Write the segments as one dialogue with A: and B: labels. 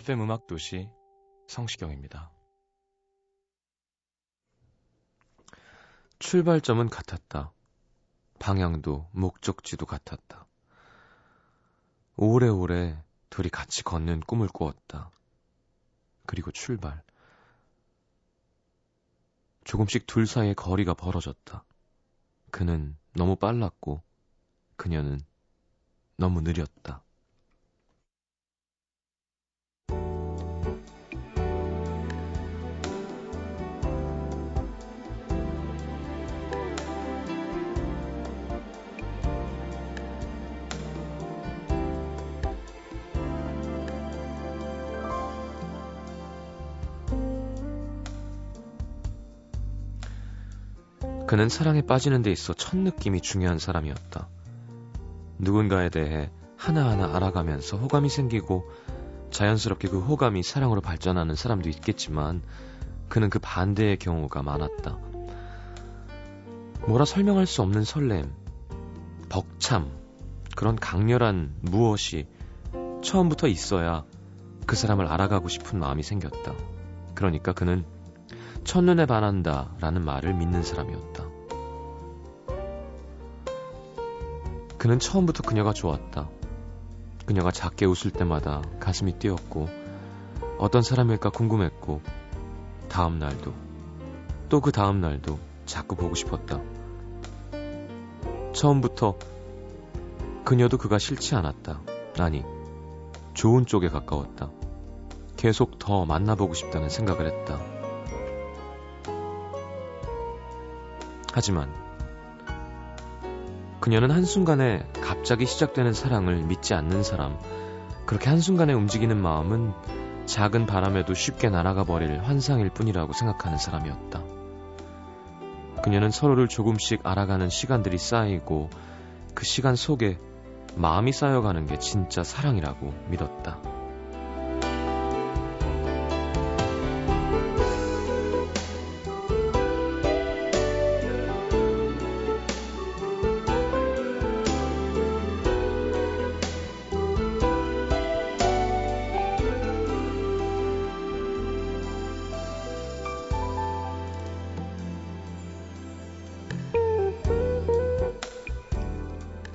A: FM 음악 도시 성시경입니다. 출발점은 같았다. 방향도 목적지도 같았다. 오래오래 둘이 같이 걷는 꿈을 꾸었다. 그리고 출발. 조금씩 둘 사이의 거리가 벌어졌다. 그는 너무 빨랐고 그녀는 너무 느렸다. 그는 사랑에 빠지는 데 있어 첫 느낌이 중요한 사람이었다. 누군가에 대해 하나하나 알아가면서 호감이 생기고 자연스럽게 그 호감이 사랑으로 발전하는 사람도 있겠지만 그는 그 반대의 경우가 많았다. 뭐라 설명할 수 없는 설렘, 벅참, 그런 강렬한 무엇이 처음부터 있어야 그 사람을 알아가고 싶은 마음이 생겼다. 그러니까 그는 첫눈에 반한다 라는 말을 믿는 사람이었다. 그는 처음부터 그녀가 좋았다. 그녀가 작게 웃을 때마다 가슴이 뛰었고, 어떤 사람일까 궁금했고, 다음 날도, 또 그 다음 날도 자꾸 보고 싶었다. 처음부터 그녀도 그가 싫지 않았다. 아니, 좋은 쪽에 가까웠다. 계속 더 만나보고 싶다는 생각을 했다. 하지만 그녀는 한순간에 갑자기 시작되는 사랑을 믿지 않는 사람, 그렇게 한순간에 움직이는 마음은 작은 바람에도 쉽게 날아가 버릴 환상일 뿐이라고 생각하는 사람이었다. 그녀는 서로를 조금씩 알아가는 시간들이 쌓이고 그 시간 속에 마음이 쌓여가는 게 진짜 사랑이라고 믿었다.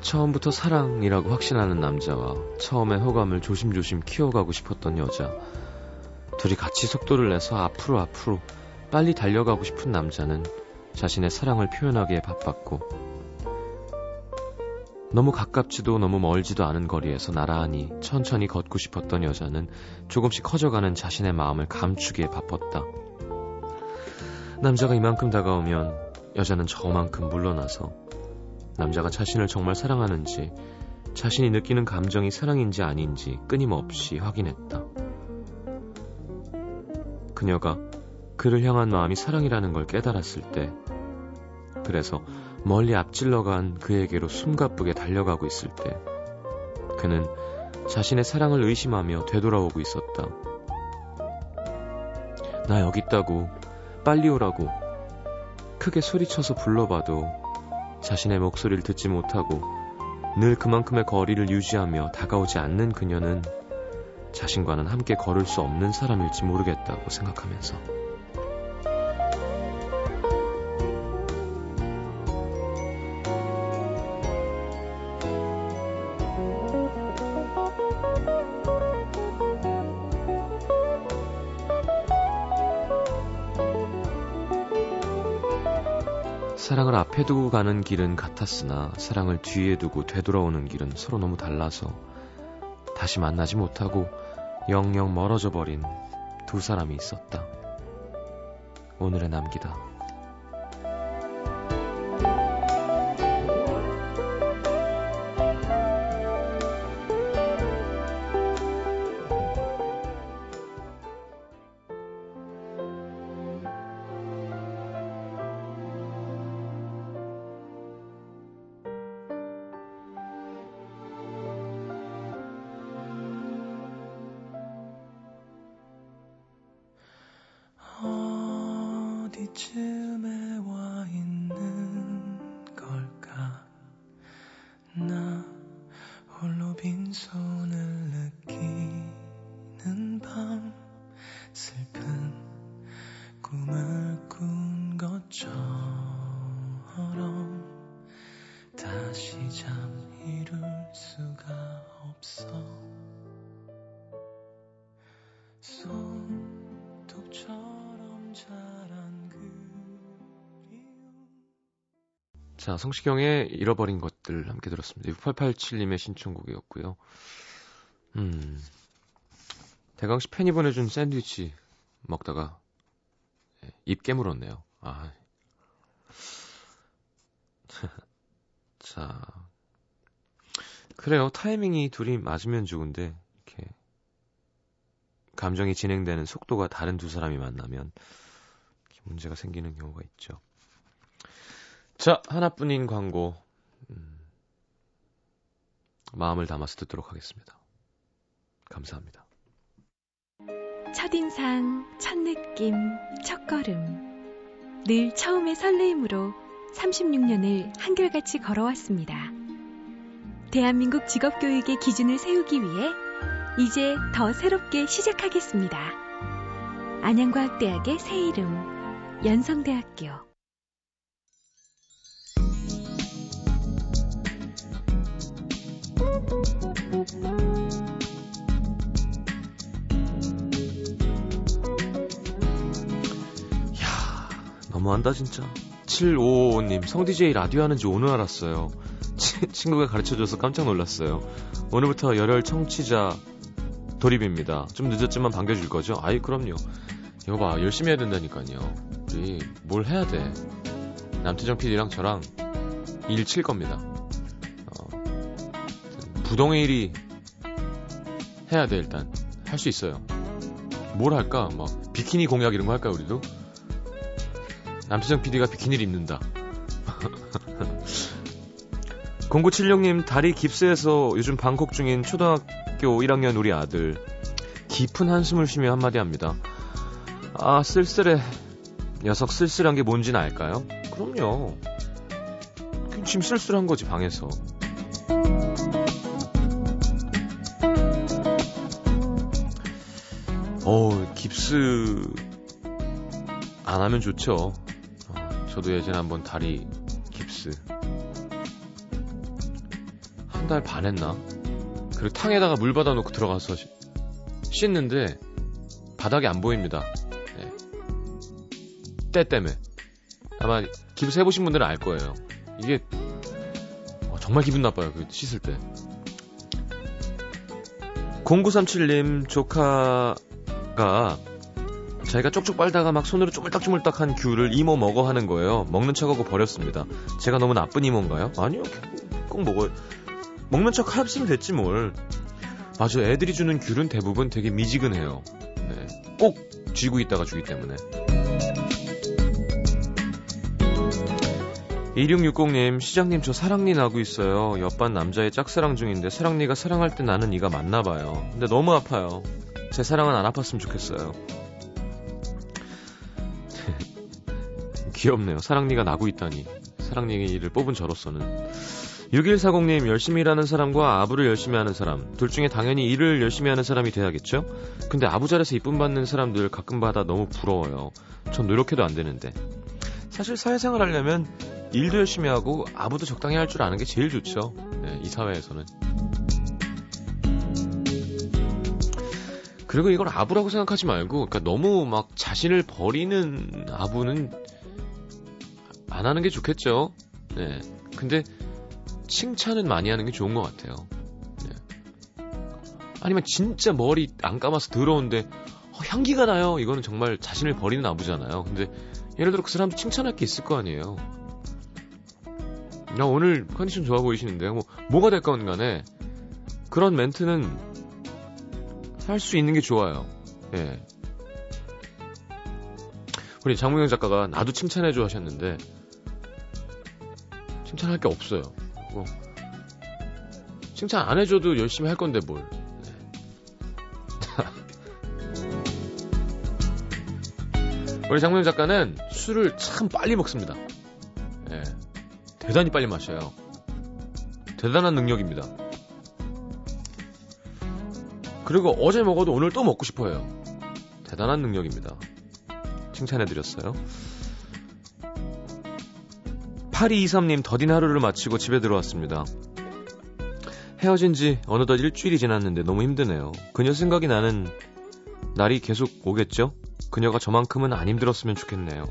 A: 처음부터 사랑이라고 확신하는 남자와 처음에 호감을 조심조심 키워가고 싶었던 여자. 둘이 같이 속도를 내서 앞으로 앞으로 빨리 달려가고 싶은 남자는 자신의 사랑을 표현하기에 바빴고, 너무 가깝지도 너무 멀지도 않은 거리에서 나란히 천천히 걷고 싶었던 여자는 조금씩 커져가는 자신의 마음을 감추기에 바빴다. 남자가 이만큼 다가오면 여자는 저만큼 물러나서 남자가 자신을 정말 사랑하는지, 자신이 느끼는 감정이 사랑인지 아닌지 끊임없이 확인했다. 그녀가 그를 향한 마음이 사랑이라는 걸 깨달았을 때, 그래서 멀리 앞질러간 그에게로 숨가쁘게 달려가고 있을 때, 그는 자신의 사랑을 의심하며 되돌아오고 있었다. 나 여기 있다고, 빨리 오라고, 크게 소리쳐서 불러봐도 자신의 목소리를 듣지 못하고 늘 그만큼의 거리를 유지하며 다가오지 않는 그녀는 자신과는 함께 걸을 수 없는 사람일지 모르겠다고 생각하면서 앞에 두고 가는 길은 같았으나 사랑을 뒤에 두고 되돌아오는 길은 서로 너무 달라서 다시 만나지 못하고 영영 멀어져 버린 두 사람이 있었다. 오늘의 남기다.
B: 어 자,
A: 성시경의 잃어버린 것들 함께 들었습니다. 6887님의 신청곡이었고요. 음. 대강 씨 팬이 보내준 샌드위치 먹다가 예, 입 깨물었네요. 아. 자. 그래요. 타이밍이 둘이 맞으면 좋은데 이렇게 감정이 진행되는 속도가 다른 두 사람이 만나면 문제가 생기는 경우가 있죠. 자, 하나뿐인 광고. 음, 마음을 담아서 듣도록 하겠습니다. 감사합니다.
C: 첫인상, 첫느낌, 첫걸음. 늘 처음의 설레임으로 36년을 한결같이 걸어왔습니다. 대한민국 직업교육의 기준을 세우기 위해 이제 더 새롭게 시작하겠습니다. 안양과학대학의 새 이름, 연성대학교.
A: 너무한다, 진짜. 7555님, 성 DJ 라디오 하는지 오늘 알았어요. 치- 친구가 가르쳐줘서 깜짝 놀랐어요. 오늘부터 열혈 청취자 돌입입니다. 좀 늦었지만 반겨줄 거죠? 아이, 그럼요. 이거 봐, 열심히 해야 된다니까요. 우리 뭘 해야 돼. 남태정 PD랑 저랑 일 칠 겁니다. 어, 부동의 일이 해야 돼, 일단. 할 수 있어요. 뭘 할까? 막, 비키니 공약 이런 거 할까, 우리도? 남태정 PD가 비키니를 입는다. 0976님, 다리 깁스해서 요즘 방콕 중인 초등학교 1학년 우리 아들. 깊은 한숨을 쉬며 한마디 합니다. 아, 쓸쓸해. 녀석 쓸쓸한 게 뭔지는 알까요? 그럼요. 지금 쓸쓸한 거지, 방에서. 어 깁스 안 하면 좋죠. 어, 저도 예전에 한번 다리 깁스 한 달 반 했나? 그리고 탕에다가 물 받아놓고 들어가서 시- 씻는데 바닥이 안 보입니다. 예. 때 때문에 아마 깁스 해보신 분들은 알 거예요. 이게 어, 정말 기분 나빠요. 그 씻을 때. 0937님 조카 가 자기가 쪽쪽 빨다가 막 손으로 쪼물딱쪼물딱한 귤을 이모 먹어 하는 거예요. 먹는 척하고 버렸습니다. 제가 너무 나쁜 이모인가요? 아니요. 꼭 먹어요. 먹는 척 했으면 됐지 뭘. 맞아. 애들이 주는 귤은 대부분 되게 미지근해요. 네. 꼭 쥐고 있다가 주기 때문에. 2660님, 시장님 저 사랑니 나고 있어요. 옆반 남자의 짝사랑 중인데 사랑니가 사랑할 때 나는 이가 맞나 봐요. 근데 너무 아파요. 제 사랑은 안 아팠으면 좋겠어요. 귀엽네요. 사랑니가 나고 있다니. 사랑니를 뽑은 저로서는. 6140님, 열심히 일하는 사람과 아부를 열심히 하는 사람. 둘 중에 당연히 일을 열심히 하는 사람이 돼야겠죠? 근데 아부 잘해서 이쁨 받는 사람들 가끔 받아 너무 부러워요. 전 노력해도 안 되는데. 사실 사회생활 하려면 일도 열심히 하고 아부도 적당히 할 줄 아는 게 제일 좋죠. 네, 이 사회에서는. 그리고 이걸 아부라고 생각하지 말고, 그러니까 너무 막 자신을 버리는 아부는 안 하는 게 좋겠죠. 네. 근데 칭찬은 많이 하는 게 좋은 것 같아요. 네. 아니면 진짜 머리 안 감아서 더러운데 어, 향기가 나요. 이거는 정말 자신을 버리는 아부잖아요. 근데 예를 들어 그 사람도 칭찬할 게 있을 거 아니에요. 야, 오늘 컨디션 좋아 보이시는데, 뭐, 뭐가 될 건 간에, 그런 멘트는 할수 있는 게 좋아요. 예. 우리 장무경 작가가 나도 칭찬해줘 하셨는데, 칭찬할 게 없어요. 뭐, 칭찬 안 해줘도 열심히 할 건데 뭘. 우리 장무경 작가는 술을 참 빨리 먹습니다. 예. 대단히 빨리 마셔요. 대단한 능력입니다. 그리고 어제 먹어도 오늘 또 먹고 싶어 해요. 대단한 능력입니다. 칭찬해드렸어요. 8223님 더딘 하루를 마치고 집에 들어왔습니다. 헤어진 지 어느덧 일주일이 지났는데 너무 힘드네요. 그녀 생각이 나는 날이 계속 오겠죠? 그녀가 저만큼은 안 힘들었으면 좋겠네요.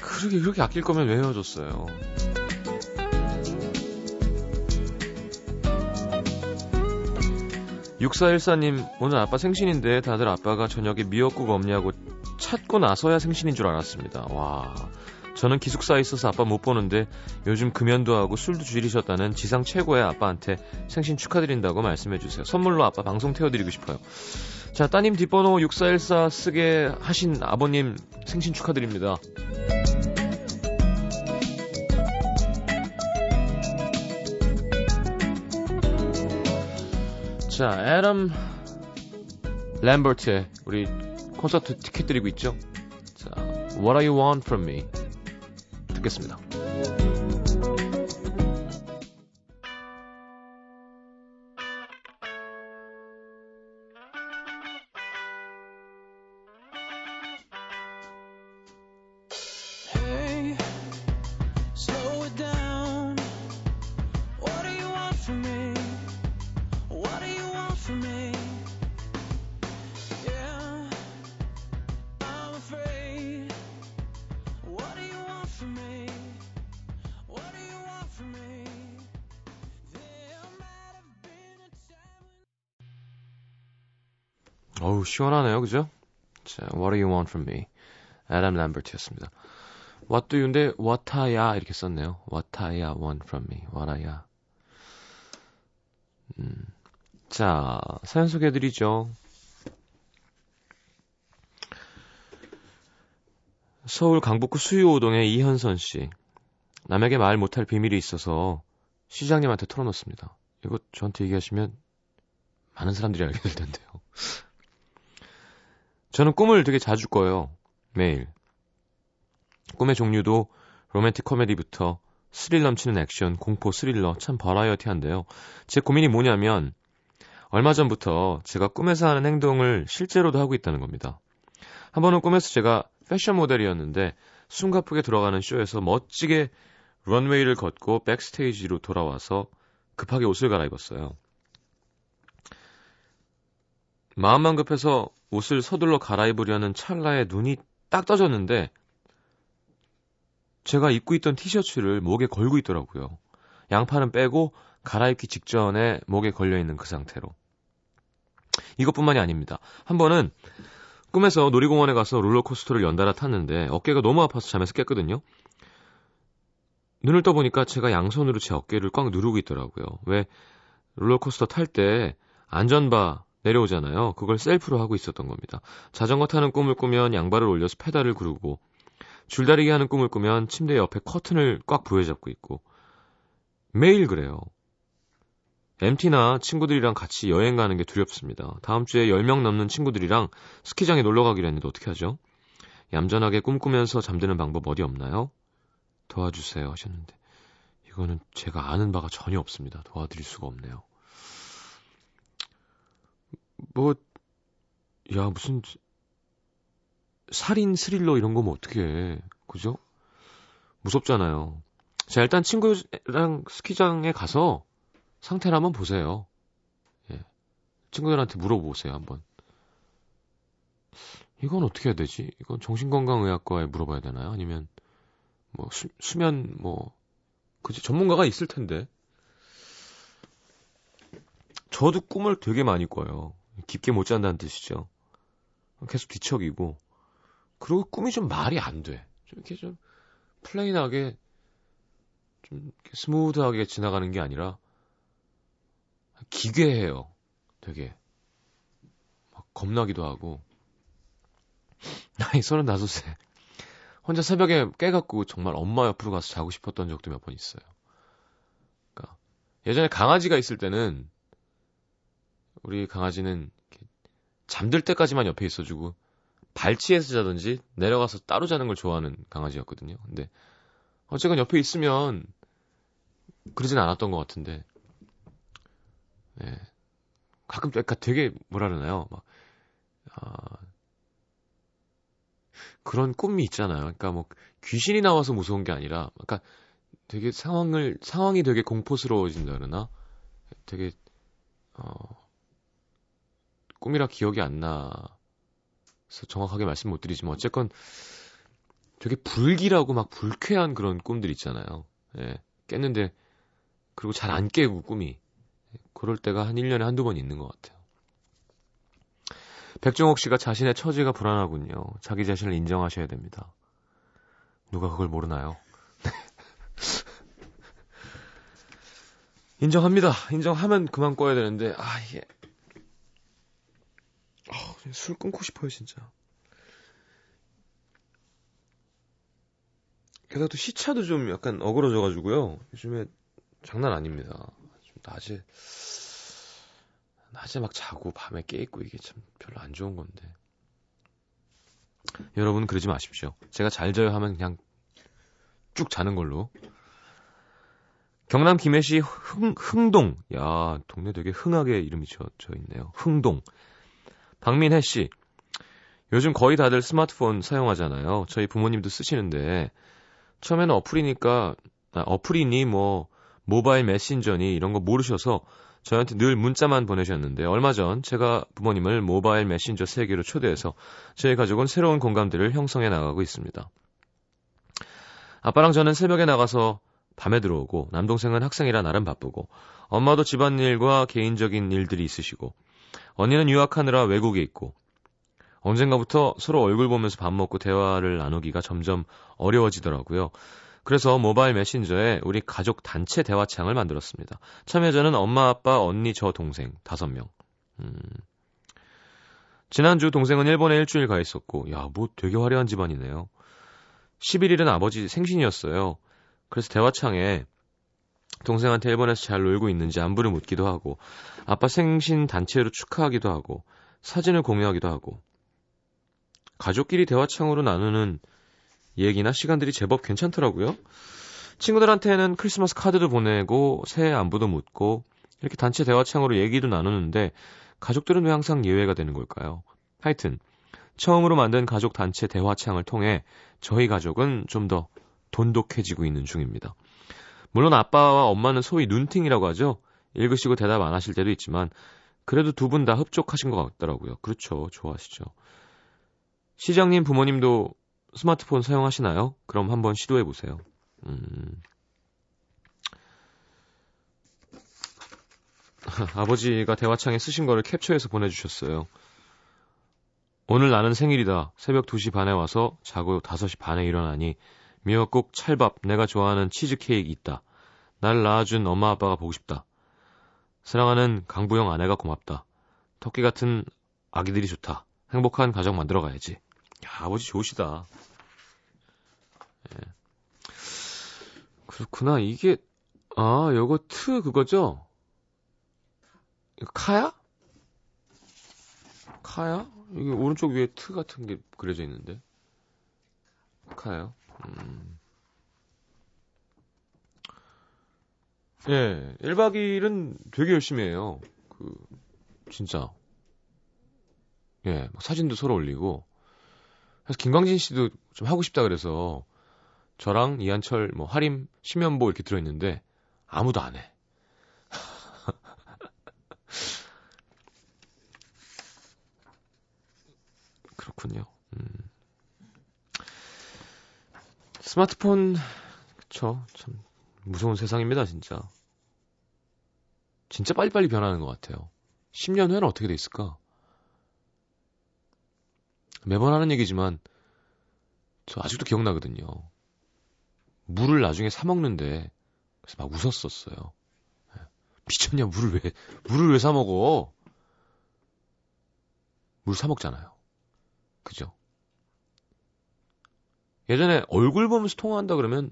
A: 그렇게 그렇게 아낄 거면 왜 헤어졌어요? 육사일사님 오늘 아빠 생신인데 다들 아빠가 저녁에 미역국 없냐고 찾고 나서야 생신인 줄 알았습니다. 와, 저는 기숙사에 있어서 아빠 못 보는데 요즘 금연도 하고 술도 줄이셨다는 지상 최고의 아빠한테 생신 축하드린다고 말씀해주세요. 선물로 아빠 방송 태워드리고 싶어요. 자, 따님 뒷번호 6414 쓰게 하신 아버님 생신 축하드립니다. 자, 애덤 램버트의 우리 콘서트 티켓 드리고 있죠? 자, What are you want from me? 듣겠습니다. 어우, 시원하네요, 그죠? 자, What do you want from me? 애덤 램버트였습니다. What do you인데, what 아야 이렇게 썼네요. What 아야 want from me? What 아야. 음. 자, 사연 소개해드리죠. 서울 강북구 수유오동의 이현선 씨. 남에게 말 못할 비밀이 있어서 시장님한테 털어놓습니다. 이거 저한테 얘기하시면 많은 사람들이 알게 될 텐데요. 저는 꿈을 되게 자주 꿔요. 매일. 꿈의 종류도 로맨틱 코미디부터 스릴 넘치는 액션, 공포, 스릴러 참 버라이어티한데요. 제 고민이 뭐냐면 얼마 전부터 제가 꿈에서 하는 행동을 실제로도 하고 있다는 겁니다. 한 번은 꿈에서 제가 패션 모델이었는데 숨가쁘게 들어가는 쇼에서 멋지게 런웨이를 걷고 백스테이지로 돌아와서 급하게 옷을 갈아입었어요. 마음만 급해서 옷을 서둘러 갈아입으려는 찰나에 눈이 딱 떠졌는데 제가 입고 있던 티셔츠를 목에 걸고 있더라고요. 양팔은 빼고 갈아입기 직전에 목에 걸려있는 그 상태로. 이것뿐만이 아닙니다. 한 번은 꿈에서 놀이공원에 가서 롤러코스터를 연달아 탔는데 어깨가 너무 아파서 잠에서 깼거든요. 눈을 떠보니까 제가 양손으로 제 어깨를 꽉 누르고 있더라고요. 왜 롤러코스터 탈 때 안전바 내려오잖아요. 그걸 셀프로 하고 있었던 겁니다. 자전거 타는 꿈을 꾸면 양발을 올려서 페달을 구르고 줄다리기 하는 꿈을 꾸면 침대 옆에 커튼을 꽉 부여잡고 있고 매일 그래요. MT나 친구들이랑 같이 여행 가는 게 두렵습니다. 다음 주에 10명 넘는 친구들이랑 스키장에 놀러 가기로 했는데 어떻게 하죠? 얌전하게 꿈꾸면서 잠드는 방법 어디 없나요? 도와주세요 하셨는데 이거는 제가 아는 바가 전혀 없습니다. 도와드릴 수가 없네요. 뭐, 야, 무슨, 살인 스릴러 이런 거면 어떻게 해. 그죠? 무섭잖아요. 자, 일단 친구랑 스키장에 가서 상태를 한번 보세요. 예. 친구들한테 물어보세요, 한번. 이건 어떻게 해야 되지? 이건 정신건강의학과에 물어봐야 되나요? 아니면 뭐 수, 수면 뭐 그지 전문가가 있을 텐데. 저도 꿈을 되게 많이 꿔요. 깊게 못 잔다는 뜻이죠. 계속 뒤척이고. 그리고 꿈이 좀 말이 안 돼. 좀 이렇게 좀 plain하게 좀 smooth하게 지나가는 게 아니라 기괴해요. 되게 막 겁나기도 하고 나이 서른다섯 세 혼자 새벽에 깨갖고 정말 엄마 옆으로 가서 자고 싶었던 적도 몇 번 있어요. 그러니까 예전에 강아지가 있을 때는 우리 강아지는 잠들 때까지만 옆에 있어주고 발치해서 자든지 내려가서 따로 자는 걸 좋아하는 강아지였거든요. 근데 어쨌건 옆에 있으면 그러진 않았던 것 같은데, 네. 가끔, 그러니까 되게, 뭐라 그러나요? 막, 아, 그런 꿈이 있잖아요. 그러니까 뭐, 귀신이 나와서 무서운 게 아니라, 그러니까 되게 상황을, 상황이 되게 공포스러워진다 그러나? 되게, 어, 꿈이라 기억이 안 나서 정확하게 말씀 못 드리지만, 어쨌건 되게 불길하고 막 불쾌한 그런 꿈들 있잖아요. 예. 깼는데, 그리고 잘 안 깨고 꿈이. 그럴 때가 한 1년에 한두 번 있는 것 같아요. 백종옥 씨가 자신의 처지가 불안하군요. 자기 자신을 인정하셔야 됩니다. 누가 그걸 모르나요? 인정합니다. 인정하면 그만 꺼야 되는데, 아, 이게. 아, 술 끊고 싶어요, 진짜. 게다가 또 시차도 좀 약간 어그러져가지고요. 요즘에 장난 아닙니다. 좀 낮에, 낮에 막 자고 밤에 깨있고 이게 참 별로 안 좋은 건데. 여러분 그러지 마십시오. 제가 잘 자요 하면 그냥 쭉 자는 걸로. 경남 김해시 흥, 흥동. 야, 동네 되게 흥하게 이름이 져, 져 있네요. 흥동. 박민혜 씨. 요즘 거의 다들 스마트폰 사용하잖아요. 저희 부모님도 쓰시는데, 처음에는 어플이니까, 아, 어플이니 뭐, 모바일 메신저니 이런 거 모르셔서 저한테 늘 문자만 보내셨는데, 얼마 전 제가 부모님을 모바일 메신저 세계로 초대해서 저희 가족은 새로운 공감대를 형성해 나가고 있습니다. 아빠랑 저는 새벽에 나가서 밤에 들어오고, 남동생은 학생이라 나름 바쁘고, 엄마도 집안일과 개인적인 일들이 있으시고, 언니는 유학하느라 외국에 있고, 언젠가부터 서로 얼굴 보면서 밥 먹고 대화를 나누기가 점점 어려워지더라고요. 그래서 모바일 메신저에 우리 가족 단체 대화창을 만들었습니다. 참여자는 엄마, 아빠, 언니, 저 동생 다섯 명. 음. 지난주 동생은 일본에 일주일 가 있었고, 야, 뭐 되게 화려한 집안이네요. 11일은 아버지 생신이었어요. 그래서 대화창에 동생한테 일본에서 잘 놀고 있는지 안부를 묻기도 하고, 아빠 생신 단체로 축하하기도 하고, 사진을 공유하기도 하고, 가족끼리 대화창으로 나누는 얘기나 시간들이 제법 괜찮더라고요. 친구들한테는 크리스마스 카드도 보내고, 새해 안부도 묻고, 이렇게 단체 대화창으로 얘기도 나누는데, 가족들은 왜 항상 예외가 되는 걸까요? 하여튼, 처음으로 만든 가족 단체 대화창을 통해 저희 가족은 좀 더 돈독해지고 있는 중입니다. 물론 아빠와 엄마는 소위 눈팅이라고 하죠. 읽으시고 대답 안 하실 때도 있지만 그래도 두 분 다 흡족하신 것 같더라고요. 그렇죠. 좋아하시죠. 시장님 부모님도 스마트폰 사용하시나요? 그럼 한번 시도해 보세요. 음. 아버지가 대화창에 쓰신 거를 캡처해서 보내주셨어요. 오늘 나는 생일이다. 새벽 2시 반에 와서 자고 5시 반에 일어나니 미역국, 찰밥, 내가 좋아하는 치즈케이크 있다. 날 낳아준 엄마 아빠가 보고 싶다. 사랑하는 강부영 아내가 고맙다. 토끼 같은 아기들이 좋다. 행복한 가정 만들어 가야지. 야, 아버지 좋으시다. 예. 그렇구나. 이게, 아, 요거 트 그거죠? 이거 카야? 카야? 여기 오른쪽 위에 트 같은 게 그려져 있는데. 카요? 음. 예, 1박 2일은 되게 열심히 해요. 그, 진짜. 예, 사진도 서로 올리고. 그래서 김광진 씨도 좀 하고 싶다 그래서 저랑 이한철, 뭐, 하림, 심연보 이렇게 들어있는데 아무도 안 해. 그렇군요. 스마트폰, 그쵸. 참, 무서운 세상입니다, 진짜. 진짜 빨리빨리 변하는 것 같아요. 10년 후에는 어떻게 돼 있을까? 매번 하는 얘기지만, 저 아직도 기억나거든요. 물을 나중에 사 먹는데, 그래서 막 웃었었어요. 예. 미쳤냐, 물을 왜, 물을 왜 사 먹어? 물 사 먹잖아요. 그죠? 예전에 얼굴 보면서 통화한다 그러면,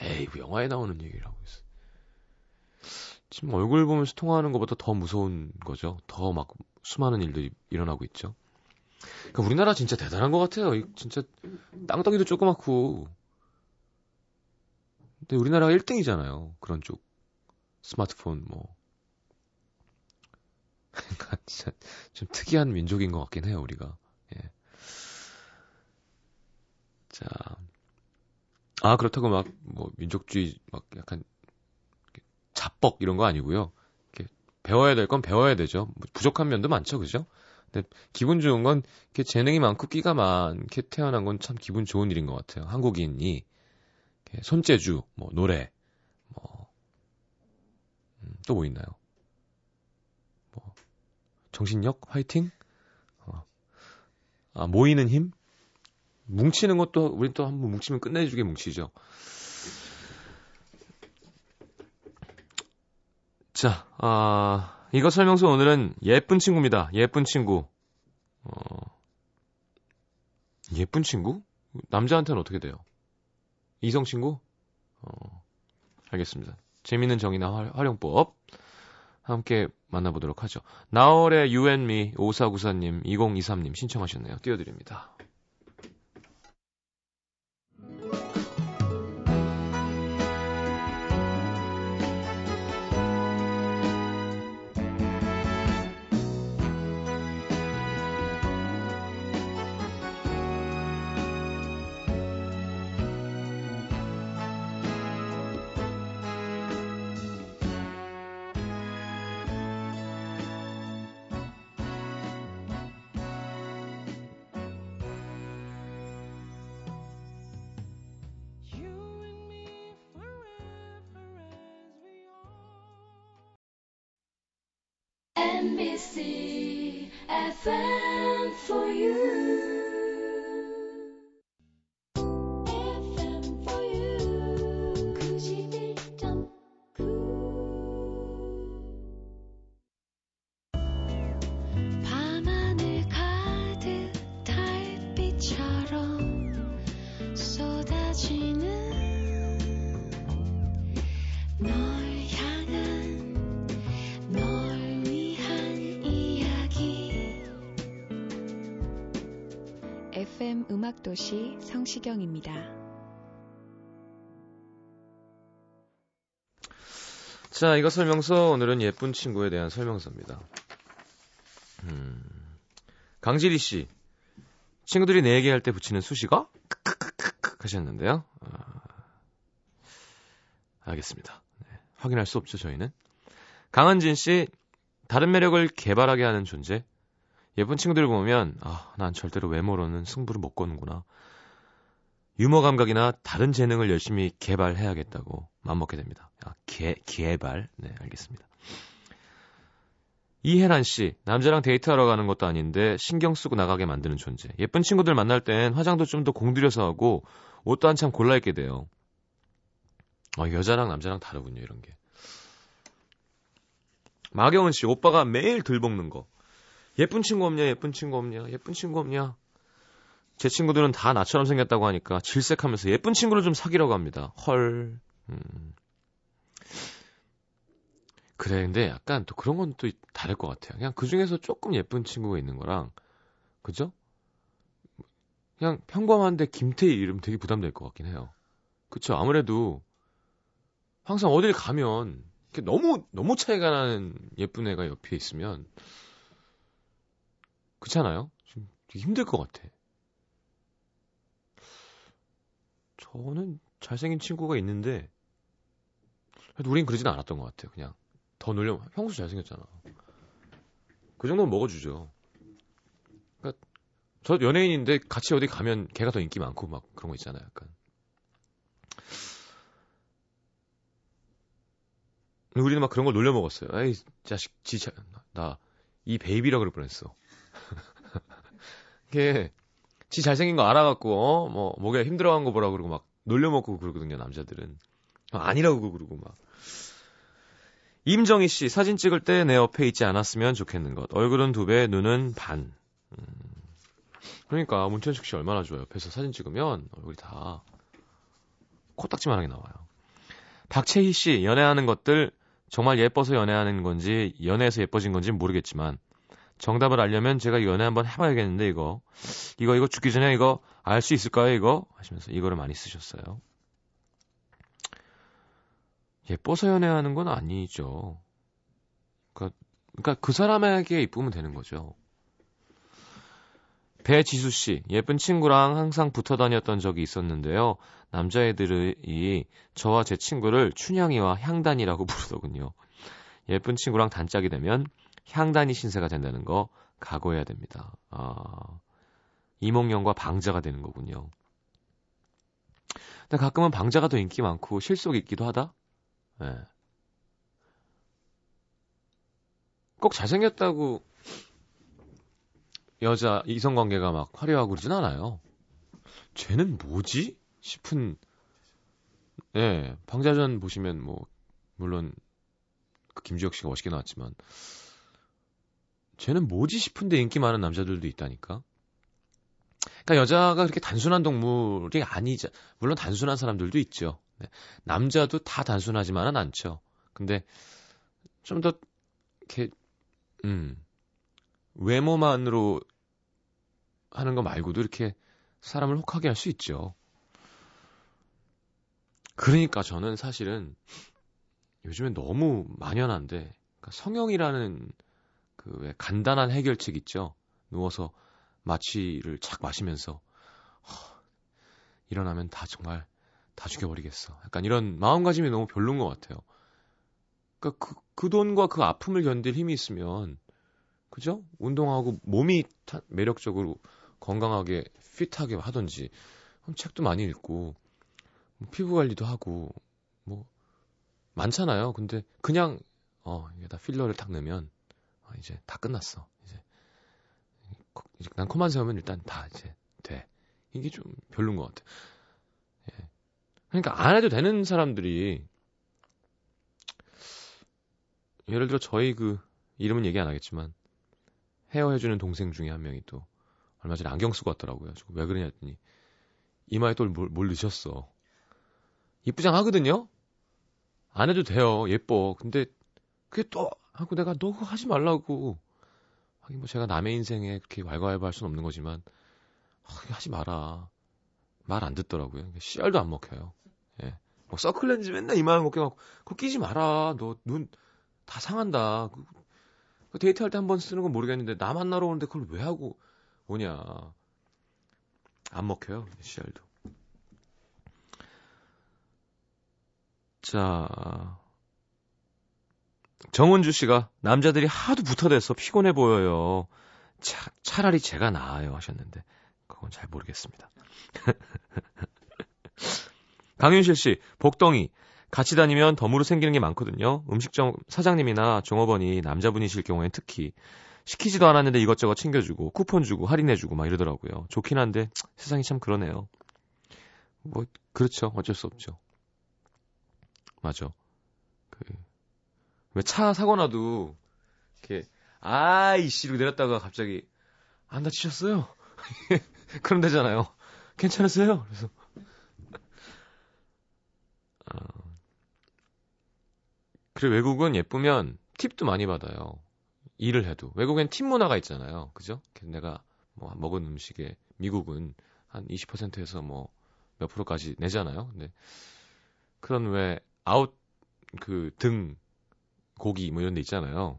A: 에이, 뭐 영화에 나오는 얘기라고 했어. 지금 얼굴 보면서 통화하는 것보다 더 무서운 거죠. 더 막 수많은 일들이 일어나고 있죠. 그러니까 우리나라 진짜 대단한 것 같아요. 진짜 땅덩이도 조그맣고. 근데 우리나라가 1등이잖아요. 그런 쪽. 스마트폰 뭐. 그러니까 진짜 좀 특이한 민족인 것 같긴 해요, 우리가. 예. 자. 아, 그렇다고 막, 뭐, 민족주의, 막, 약간, 자뻑 이런 거 아니고요. 이렇게 배워야 될 건 배워야 되죠. 뭐 부족한 면도 많죠, 그죠? 근데 기분 좋은 건 이렇게 재능이 많고 끼가 많게 태어난 건 참 기분 좋은 일인 것 같아요. 한국인이 손재주, 뭐 노래, 뭐 음, 또뭐 있나요? 뭐 정신력, 화이팅, 어. 아 모이는 힘, 뭉치는 것도 우리 또 한번 뭉치면 끝내주게 뭉치죠. 자, 아, 이거 설명서 오늘은 예쁜 친구입니다. 예쁜 친구. 어, 예쁜 친구? 남자한테는 어떻게 돼요? 이성 친구? 어, 알겠습니다. 재밌는 정의나 활용법 함께 만나보도록 하죠. 나월의 Me 5494님, 2023님 신청하셨네요. 띄워드립니다.
D: NBC FM for you.
C: 도시 성시경입니다.
A: 자, 이거 설명서 오늘은 예쁜 친구에 대한 설명서입니다. 음, 강지리 씨. 친구들이 내 얘기할 때 붙이는 수식어? 하셨는데요. 아, 알겠습니다. 네, 확인할 수 없죠, 저희는. 강한진 씨. 다른 매력을 개발하게 하는 존재. 예쁜 친구들을 보면 아, 난 절대로 외모로는 승부를 못 거는구나. 유머 감각이나 다른 재능을 열심히 개발해야겠다고 맘먹게 됩니다. 아, 개, 개발. 네, 알겠습니다. 이혜란 씨, 남자랑 데이트하러 가는 것도 아닌데 신경 쓰고 나가게 만드는 존재. 예쁜 친구들 만날 땐 화장도 좀 더 공들여서 하고 옷도 한참 골라 입게 돼요. 어, 여자랑 남자랑 다르군요, 이런 게. 마경은 씨, 오빠가 매일 들 볶는 거. 예쁜 친구 없냐, 예쁜 친구 없냐, 예쁜 친구 없냐. 제 친구들은 다 나처럼 생겼다고 하니까 질색하면서 예쁜 친구를 좀 사귀라고 합니다. 헐. 음. 그래, 근데 약간 또 그런 건 또 다를 것 같아요. 그냥 그 중에서 조금 예쁜 친구가 있는 거랑, 그죠? 그냥 평범한데 김태희 이름 되게 부담될 것 같긴 해요. 그쵸? 아무래도 항상 어딜 가면 이렇게 너무, 너무 차이가 나는 예쁜 애가 옆에 있으면, 그렇잖아요? 좀 힘들 것 같아. 저는 잘생긴 친구가 있는데, 그래도 우린 그러진 않았던 것 같아요. 그냥 더 놀려. 형수 잘생겼잖아. 그 정도는 먹어주죠. 그러니까 저 연예인인데 같이 어디 가면 걔가 더 인기 많고 막 그런 거 있잖아요. 약간. 우리는 막 그런 걸 놀려 먹었어요. 에이 자식 지나 이 베이비라 그럴 뻔했어. 이게, 지 잘생긴 거 알아갖고, 어, 뭐, 목에 힘들어간 거 보라 그러고 막 놀려 먹고 그러거든요, 남자들은. 아, 아니라고 그러고 막. 임정희 씨, 사진 찍을 때 내 옆에 있지 않았으면 좋겠는 것. 얼굴은 두 배, 눈은 반. 음. 그러니까, 문천식 씨 얼마나 좋아요. 옆에서 사진 찍으면 얼굴이 다 코딱지만하게 나와요. 박채희 씨, 연애하는 것들 정말 예뻐서 연애하는 건지, 연애해서 예뻐진 건지 모르겠지만, 정답을 알려면 제가 연애 한번 해봐야겠는데, 이거. 이거, 이거 죽기 전에 이거 알 수 있을까요, 이거? 하시면서 이거를 많이 쓰셨어요. 예뻐서 연애하는 건 아니죠. 그러니까, 그러니까 그 사람에게 이쁘면 되는 거죠. 배지수 씨, 예쁜 친구랑 항상 붙어 다녔던 적이 있었는데요. 남자애들이 저와 제 친구를 춘향이와 향단이라고 부르더군요. 예쁜 친구랑 단짝이 되면 향단이 신세가 된다는 거 각오해야 됩니다. 아, 이몽룡과 방자가 되는 거군요. 근데 가끔은 방자가 더 인기 많고 실속 있기도 하다? 예. 네. 꼭 잘생겼다고 여자 이성 관계가 막 화려하고 그러진 않아요. 쟤는 뭐지? 싶은 예, 방자전 보시면 뭐 물론 그 김주혁 씨가 멋있게 나왔지만 쟤는 뭐지 싶은데 인기 많은 남자들도 있다니까. 그러니까 여자가 그렇게 단순한 동물이 아니죠. 물론 단순한 사람들도 있죠. 네. 남자도 다 단순하지만은 않죠. 근데 좀 더 이렇게 음 외모만으로 하는 거 말고도 이렇게 사람을 혹하게 할 수 있죠. 그러니까 저는 사실은 요즘에 너무 만연한데 그러니까 성형이라는 그 왜 간단한 해결책 있죠. 누워서 마취를 착 마시면서 허, 일어나면 다 정말 다 죽여버리겠어. 약간 이런 마음가짐이 너무 별론 것 같아요. 그러니까 그, 그 돈과 그 아픔을 견딜 힘이 있으면 그죠? 운동하고 몸이 타, 매력적으로 건강하게 핏하게 하던지 책도 많이 읽고 뭐 피부 관리도 하고 뭐 많잖아요. 근데 그냥 어 이게 다 필러를 탁 넣으면 어, 이제 다 끝났어. 이제 난 코만 세우면 일단 다 이제 돼. 이게 좀 별론 것 같아. 예. 그러니까 안 해도 되는 사람들이 예를 들어 저희 그 이름은 얘기 안 하겠지만 헤어 해주는 동생 중에 한 명이 또 얼마 전에 안경 쓰고 왔더라고요. 왜 그러냐 했더니 이마에 또 뭘, 뭘 넣으셨어. 이쁘장 하거든요? 안 해도 돼요. 예뻐. 근데 그게 또 하고 내가 너 그거 하지 말라고. 하긴 뭐 제가 남의 인생에 그렇게 왈가왈부할 수는 없는 거지만 아, 하지 마라. 말 안 듣더라고요. 씨알도 안 먹혀요. 예. 뭐 서클렌즈 맨날 이마에 먹혀갖고 그거 끼지 마라. 너 눈 다 상한다. 그, 그 데이트할 때 한 번 쓰는 건 모르겠는데 나 만나러 오는데 그걸 왜 하고 오냐. 안 먹혀요. 씨알도. 자, 정은주 씨가 남자들이 하도 붙어대서 피곤해 보여요. 차, 차라리 제가 나아요 하셨는데 그건 잘 모르겠습니다. 강윤실 씨, 복덩이 같이 다니면 덤으로 생기는 게 많거든요. 음식점 사장님이나 종업원이 남자분이실 경우엔 특히 시키지도 않았는데 이것저것 챙겨주고 쿠폰 주고 할인해주고 막 이러더라고요. 좋긴 한데 세상이 참 그러네요. 뭐 그렇죠. 어쩔 수 없죠. 맞아. 그, 왜 차 사고 나도, 이렇게, 아이씨, 이러고 내렸다가 갑자기, 안 다치셨어요? 그럼 되잖아요. 괜찮으세요? 그래서. 어, 그래, 외국은 예쁘면 팁도 많이 받아요. 일을 해도. 외국엔 팁 문화가 있잖아요. 그죠? 내가 뭐 먹은 음식에, 미국은 한 20%에서 뭐 몇 프로까지 내잖아요. 근데 그런 왜 아웃 그 등 고기 뭐 이런 데 있잖아요.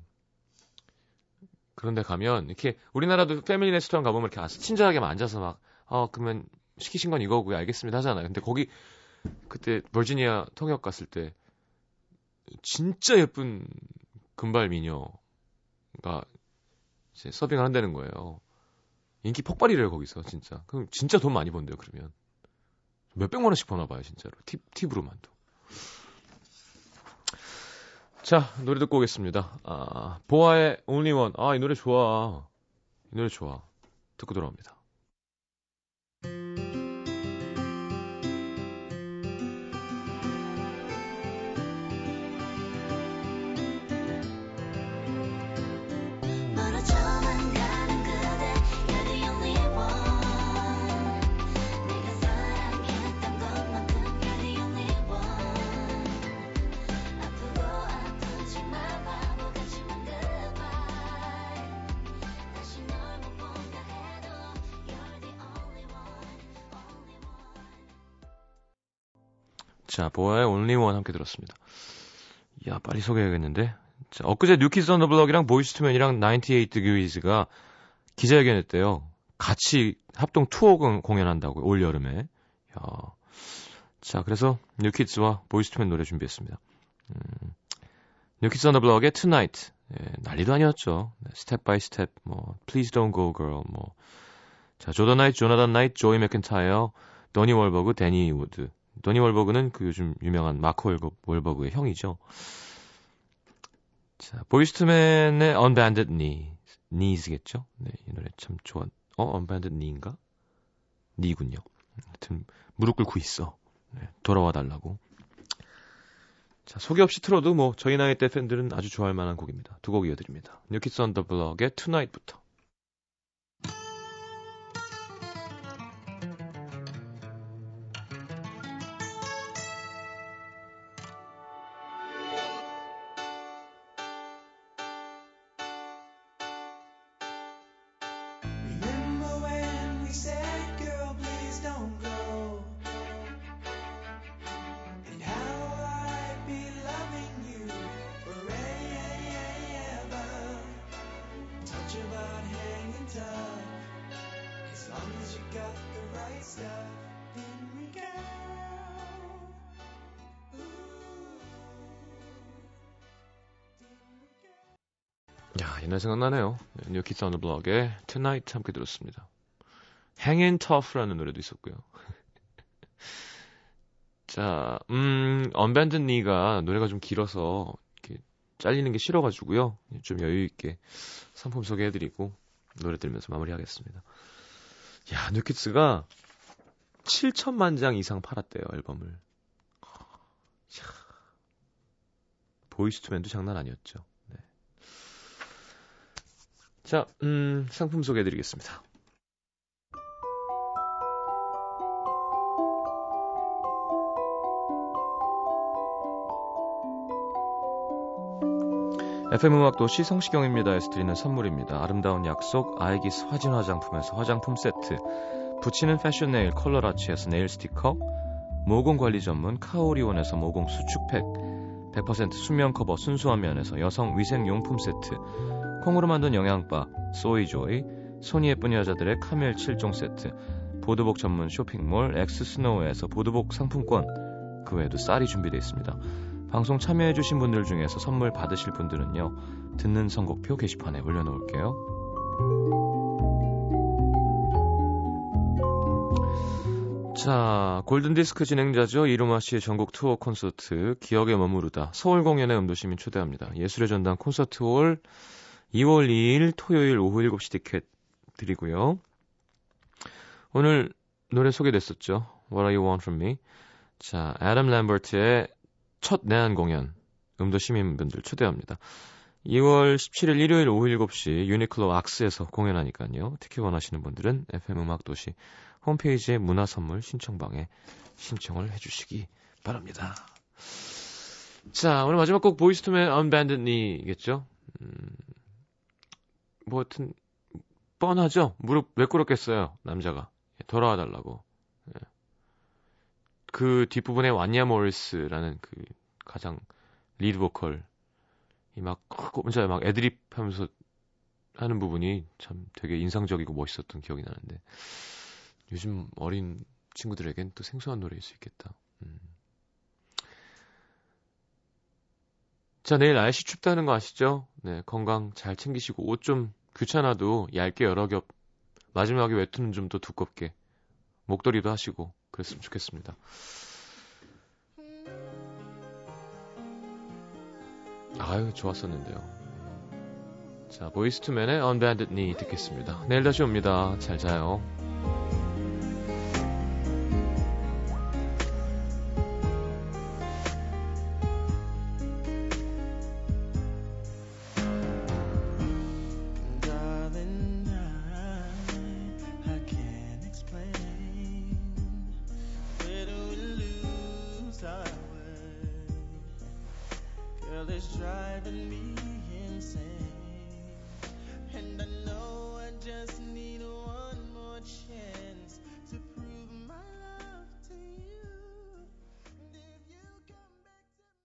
A: 그런데 가면 이렇게 우리나라도 패밀리 레스토랑 가보면 이렇게 친절하게 앉아서 막 어 그러면 시키신 건 이거고요 알겠습니다 하잖아요. 근데 거기 그때 버지니아 통역 갔을 때 진짜 예쁜 금발 미녀가 이제 서빙을 한다는 거예요. 인기 폭발이래요 거기서 진짜. 그럼 진짜 돈 많이 번대요 그러면 몇 백만 원씩 버나 봐요 진짜로 팁 팁으로만도. 자, 노래 듣고 오겠습니다. 아, 보아의 Only One. 아, 이 노래 좋아. 이 노래 좋아. 듣고 돌아옵니다. 자, 보아의 One 함께 들었습니다. 야, 빨리 소개해야겠는데. 자, 엊그제 뉴키즈 언더 블럭이랑 보이스투맨이랑 98 Degrees가 기자회견했대요. 같이 합동 투어 공- 공연한다고 올 여름에. 야. 자, 그래서 뉴키즈와 보이스투맨 노래 준비했습니다. 음, New Kids on the Block의 Tonight. 예, 난리도 아니었죠. 네, Step by Step, 뭐, Please Don't Go Girl, 뭐. 자, 조던 나이트, 조나단 나이트, 조이 맥켄타이어, 더니 월버그, 데니 우드. 더니 월버그는 그 요즘 유명한 마크 월버, 월버그의 형이죠. 자, 보이스투맨의 Unbanded Knee, Knees겠죠? 네, 이 노래 참 좋아. 어, On Bended Knee인가? Knee군요. 하여튼 무릎 꿇고 있어. 네, 돌아와 달라고. 자, 소개 없이 틀어도 뭐 저희 나이 때 팬들은 아주 좋아할 만한 곡입니다. 두 곡 이어드립니다. New Kids on the Block의 Tonight부터. 옛날 생각나네요. 네, New Kids on the Block의 Tonight 함께 들었습니다. Hangin' Tough라는 노래도 있었고요. 자, 음, On Bended Knee가 노래가 좀 길어서 이렇게 잘리는 게 싫어가지고요. 좀 여유 있게 상품 소개해드리고 노래 들으면서 마무리하겠습니다. 야, New Kids가 7천만 장 이상 팔았대요, 앨범을. 야, 보이스투맨도 장난 아니었죠. 네. 자, 음, 상품 소개해 드리겠습니다. FM 음악도시 성시경입니다에서 드리는 선물입니다. 아름다운 약속 아이기스 화진 화장품에서 화장품 세트 붙이는 패션 네일 컬러라치에서 네일 스티커 모공 관리 전문 카오리온에서 모공 수축팩 100% 수면 커버 순수한 면에서 여성 위생 용품 세트 콩으로 만든 영양바 소이조이 손이 예쁜 여자들의 카멜 7종 세트 보드복 전문 쇼핑몰 엑스스노우에서 보드복 상품권 그 외에도 쌀이 준비되어 있습니다. 방송 참여해주신 분들 중에서 선물 받으실 분들은요 듣는 선곡표 게시판에 올려놓을게요. 자, 골든디스크 진행자죠. 이루마 씨의 전국 투어 콘서트 기억에 머무르다 서울 공연에 음도시민 초대합니다. 예술의 전당 콘서트홀 2월 2일 토요일 오후 7시 티켓 드리고요. 오늘 노래 소개됐었죠. What Are You Want From Me. 자, 애덤 램버트의 첫 내한 공연 음도 시민분들 초대합니다. 2월 17일 일요일 오후 7시 유니클로 악스에서 공연하니까요. 특히 원하시는 분들은 FM 음악도시 홈페이지의 문화선물 신청방에 신청을 해주시기 바랍니다. 자, 오늘 마지막 곡 Boyz II Men On Bended Knee겠죠? 음, 뭐 하여튼 뻔하죠? 무릎 왜 꿇었겠어요, 남자가. 돌아와 달라고. 예. 그 뒷부분에 완야 모리스라는 그 가장 리드 보컬 이 막 혼자 막 애드립 하면서 하는 부분이 참 되게 인상적이고 멋있었던 기억이 나는데 요즘 어린 친구들에겐 또 생소한 노래일 수 있겠다. 음. 자, 내일 날씨 춥다는 거 아시죠? 네, 건강 잘 챙기시고 옷 좀 귀찮아도 얇게 여러 겹 마지막에 외투는 좀더 두껍게 목도리도 하시고 그랬으면 좋겠습니다.
E: 아유, 좋았었는데요. 자, 보이스투맨의 Unbended Knee 듣겠습니다. 내일 다시 옵니다. 잘 자요.